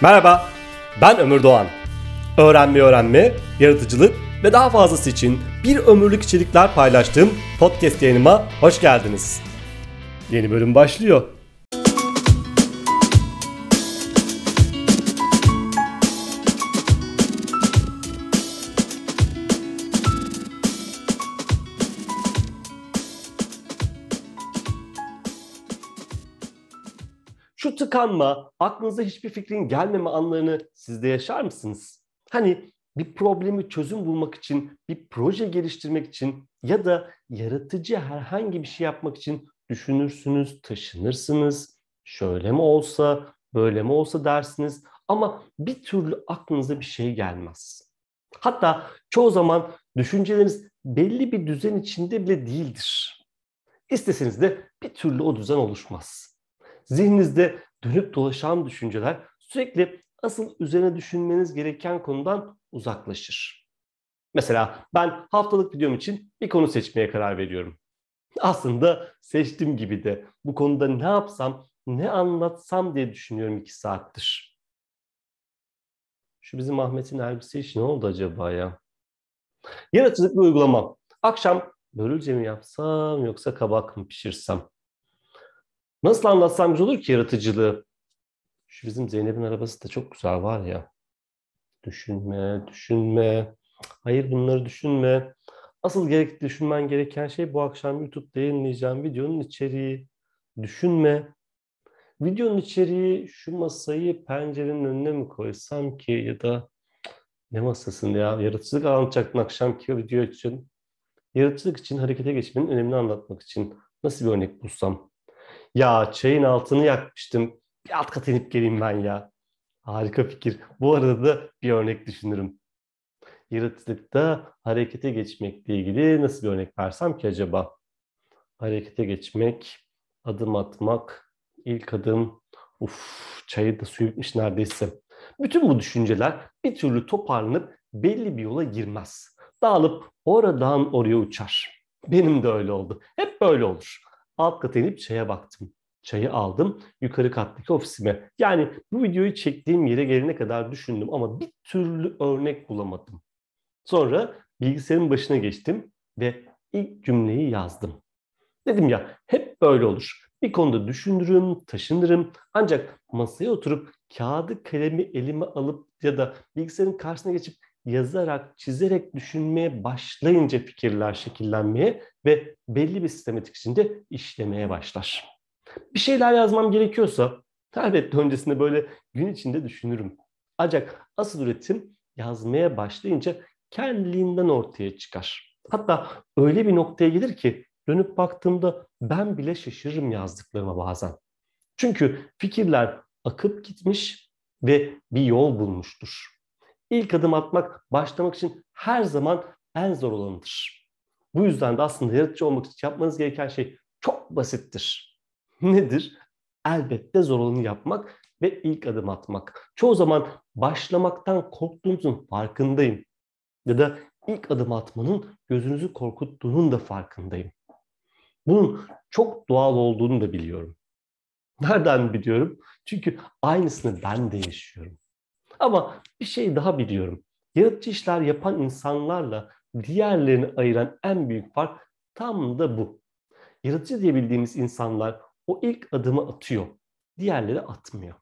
Merhaba, ben Ömür Doğan. Öğrenme öğrenme, yaratıcılık ve daha fazlası için bir ömürlük içerikler paylaştığım podcast yayınıma hoş geldiniz. Yeni bölüm başlıyor. Şu tıkanma, aklınıza hiçbir fikrin gelmeme anlarını siz de yaşar mısınız? Hani bir problemi çözüm bulmak için, bir proje geliştirmek için ya da yaratıcı herhangi bir şey yapmak için düşünürsünüz, taşınırsınız. Şöyle mi olsa, böyle mi olsa dersiniz ama bir türlü aklınıza bir şey gelmez. Hatta çoğu zaman düşünceleriniz belli bir düzen içinde bile değildir. İsteseniz de bir türlü o düzen oluşmaz. Zihninizde dönüp dolaşan düşünceler sürekli asıl üzerine düşünmeniz gereken konudan uzaklaşır. Mesela ben haftalık videom için bir konu seçmeye karar veriyorum. Aslında seçtiğim gibi de bu konuda ne yapsam, ne anlatsam diye düşünüyorum iki saattir. Şu bizim Ahmet'in elbise işi ne oldu acaba ya? Yaratıcılık bir uygulama. Akşam börülce mi yapsam yoksa kabak mı pişirsem? Nasıl anlatsam güzel olur ki yaratıcılığı? Şu bizim Zeynep'in arabası da çok güzel var ya. Düşünme, düşünme. Hayır bunları düşünme. Asıl gerek düşünmen gereken şey bu akşam YouTube'da yayınlayacağım videonun içeriği. Düşünme. Videonun içeriği şu masayı pencerenin önüne mi koysam ki ya da ne masasında ya? Yaratıcılık anlatacaktın akşamki video için. Yaratıcılık için harekete geçmenin önemini anlatmak için nasıl bir örnek bulsam? Ya çayın altını yakmıştım. Bir alt kata inip geleyim ben ya. Harika fikir. Bu arada da bir örnek düşünürüm. Yaratıcılıkta harekete geçmekle ilgili nasıl bir örnek versem ki acaba? Harekete geçmek, adım atmak, ilk adım, uf çayı da su bitmiş neredeyse. Bütün bu düşünceler bir türlü toparlanıp belli bir yola girmez. Dağılıp oradan oraya uçar. Benim de öyle oldu. Hep böyle olur. Alt kata inip çaya baktım. Çayı aldım yukarı kattaki ofisime. Yani bu videoyu çektiğim yere gelene kadar düşündüm ama bir türlü örnek bulamadım. Sonra bilgisayarın başına geçtim ve ilk cümleyi yazdım. Dedim ya hep böyle olur. Bir konuda düşünürüm, taşınırım ancak masaya oturup kağıdı kalemi elime alıp ya da bilgisayarın karşısına geçip yazarak, çizerek düşünmeye başlayınca fikirler şekillenmeye ve belli bir sistematik içinde işlemeye başlar. Bir şeyler yazmam gerekiyorsa elbette öncesinde böyle gün içinde düşünürüm. Ancak asıl üretim yazmaya başlayınca kendiliğinden ortaya çıkar. Hatta öyle bir noktaya gelir ki dönüp baktığımda ben bile şaşırırım yazdıklarıma bazen. Çünkü fikirler akıp gitmiş ve bir yol bulmuştur. İlk adım atmak, başlamak için her zaman en zor olanıdır. Bu yüzden de aslında yaratıcı olmak için yapmanız gereken şey çok basittir. Nedir? Elbette zor olanı yapmak ve ilk adım atmak. Çoğu zaman başlamaktan korktuğunuzun farkındayım. Ya da ilk adım atmanın gözünüzü korkuttuğunun da farkındayım. Bunun çok doğal olduğunu da biliyorum. Nereden biliyorum? Çünkü aynısını ben de yaşıyorum. Ama bir şey daha biliyorum. Yaratıcı işler yapan insanlarla diğerlerini ayıran en büyük fark tam da bu. Yaratıcı diyebildiğimiz insanlar o ilk adımı atıyor. Diğerleri atmıyor.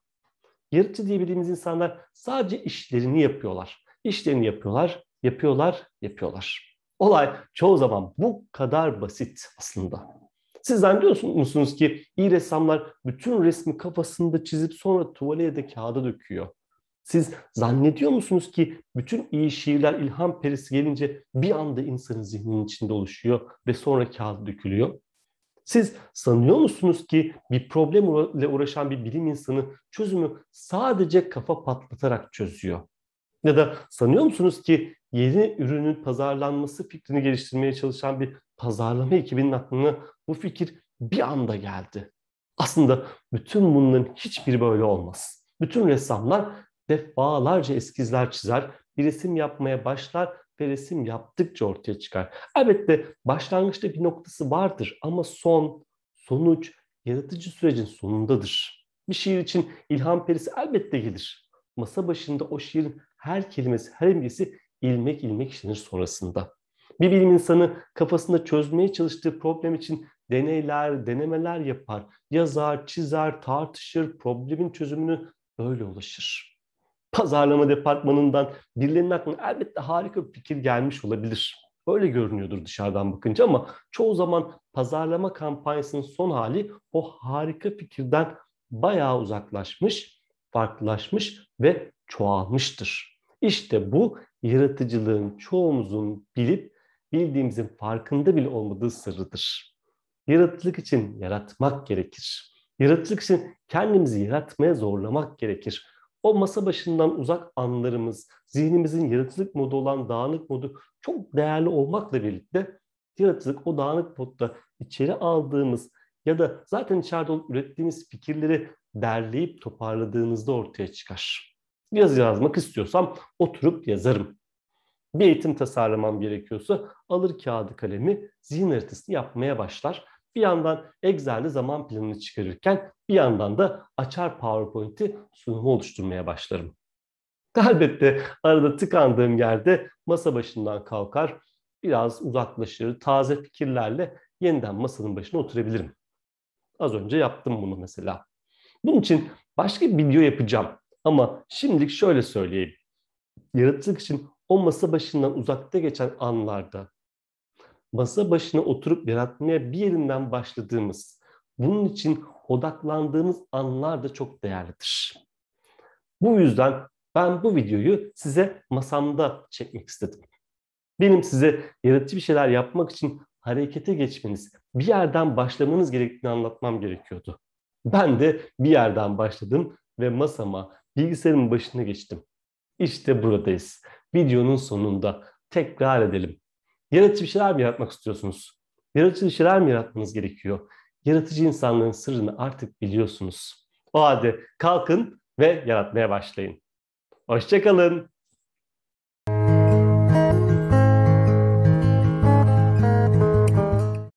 Yaratıcı diyebildiğimiz insanlar sadece işlerini yapıyorlar. İşlerini yapıyorlar, yapıyorlar, yapıyorlar. Olay çoğu zaman bu kadar basit aslında. Siz zannediyor musunuz ki iyi ressamlar bütün resmi kafasında çizip sonra tuvale ya da kağıda döküyor? Siz zannediyor musunuz ki bütün iyi şiirler ilham perisi gelince bir anda insanın zihninin içinde oluşuyor ve sonra kağıda dökülüyor? Siz sanıyor musunuz ki bir problemle uğraşan bir bilim insanı çözümü sadece kafa patlatarak çözüyor? Ya da sanıyor musunuz ki yeni ürünün pazarlanması fikrini geliştirmeye çalışan bir pazarlama ekibinin aklına bu fikir bir anda geldi? Aslında bütün bunların hiçbiri böyle olmaz. Bütün ressamlar defalarca eskizler çizer, bir resim yapmaya başlar ve resim yaptıkça ortaya çıkar. Elbette başlangıçta bir noktası vardır ama son, sonuç yaratıcı sürecin sonundadır. Bir şiir için ilham perisi elbette gelir. masa başında o şiirin her kelimesi, her imgesi ilmek ilmek işlenir sonrasında. Bir bilim insanı kafasında çözmeye çalıştığı problem için deneyler, denemeler yapar, yazar, çizer, tartışır, problemin çözümünü böyle ulaşır. Pazarlama departmanından birilerinin aklına elbette harika bir fikir gelmiş olabilir. Öyle görünüyordur dışarıdan bakınca ama çoğu zaman pazarlama kampanyasının son hali o harika fikirden bayağı uzaklaşmış, farklılaşmış ve çoğalmıştır. İşte bu yaratıcılığın çoğumuzun bilip bildiğimizin farkında bile olmadığı sırrıdır. Yaratıcılık için yaratmak gerekir. Yaratıcılık için kendimizi yaratmaya zorlamak gerekir. O masa başından uzak anlarımız, zihnimizin yaratıcılık modu olan dağınık modu çok değerli olmakla birlikte yaratıcılık o dağınık modda içeri aldığımız ya da zaten içeride olup ürettiğimiz fikirleri derleyip toparladığınızda ortaya çıkar. Yazı yazmak istiyorsam oturup yazarım. Bir eğitim tasarlamam gerekiyorsa alır kağıdı kalemi zihin haritası yapmaya başlar. Bir yandan Excel'de zaman planını çıkarırken bir yandan da açar PowerPoint'i sunumu oluşturmaya başlarım. Elbette arada tıkandığım yerde masa başından kalkar, biraz uzaklaşır, taze fikirlerle yeniden masanın başına oturabilirim. Az önce yaptım bunu mesela. Bunun için başka bir video yapacağım. Ama şimdilik şöyle söyleyeyim. Yaratıcılık için o masa başından uzakta geçen anlarda masa başına oturup yaratmaya bir yerinden başladığımız, bunun için odaklandığımız anlar da çok değerlidir. Bu yüzden ben bu videoyu size masamda çekmek istedim. Benim size yaratıcı bir şeyler yapmak için harekete geçmeniz, bir yerden başlamanız gerektiğini anlatmam gerekiyordu. Ben de bir yerden başladım ve masama, bilgisayarın başına geçtim. İşte buradayız. Videonun sonunda tekrar edelim. Yaratıcı bir şeyler mi yaratmak istiyorsunuz? Yaratıcı bir şeyler mi yaratmanız gerekiyor? Yaratıcı insanlığın sırrını artık biliyorsunuz. O halde kalkın ve yaratmaya başlayın. Hoşçakalın.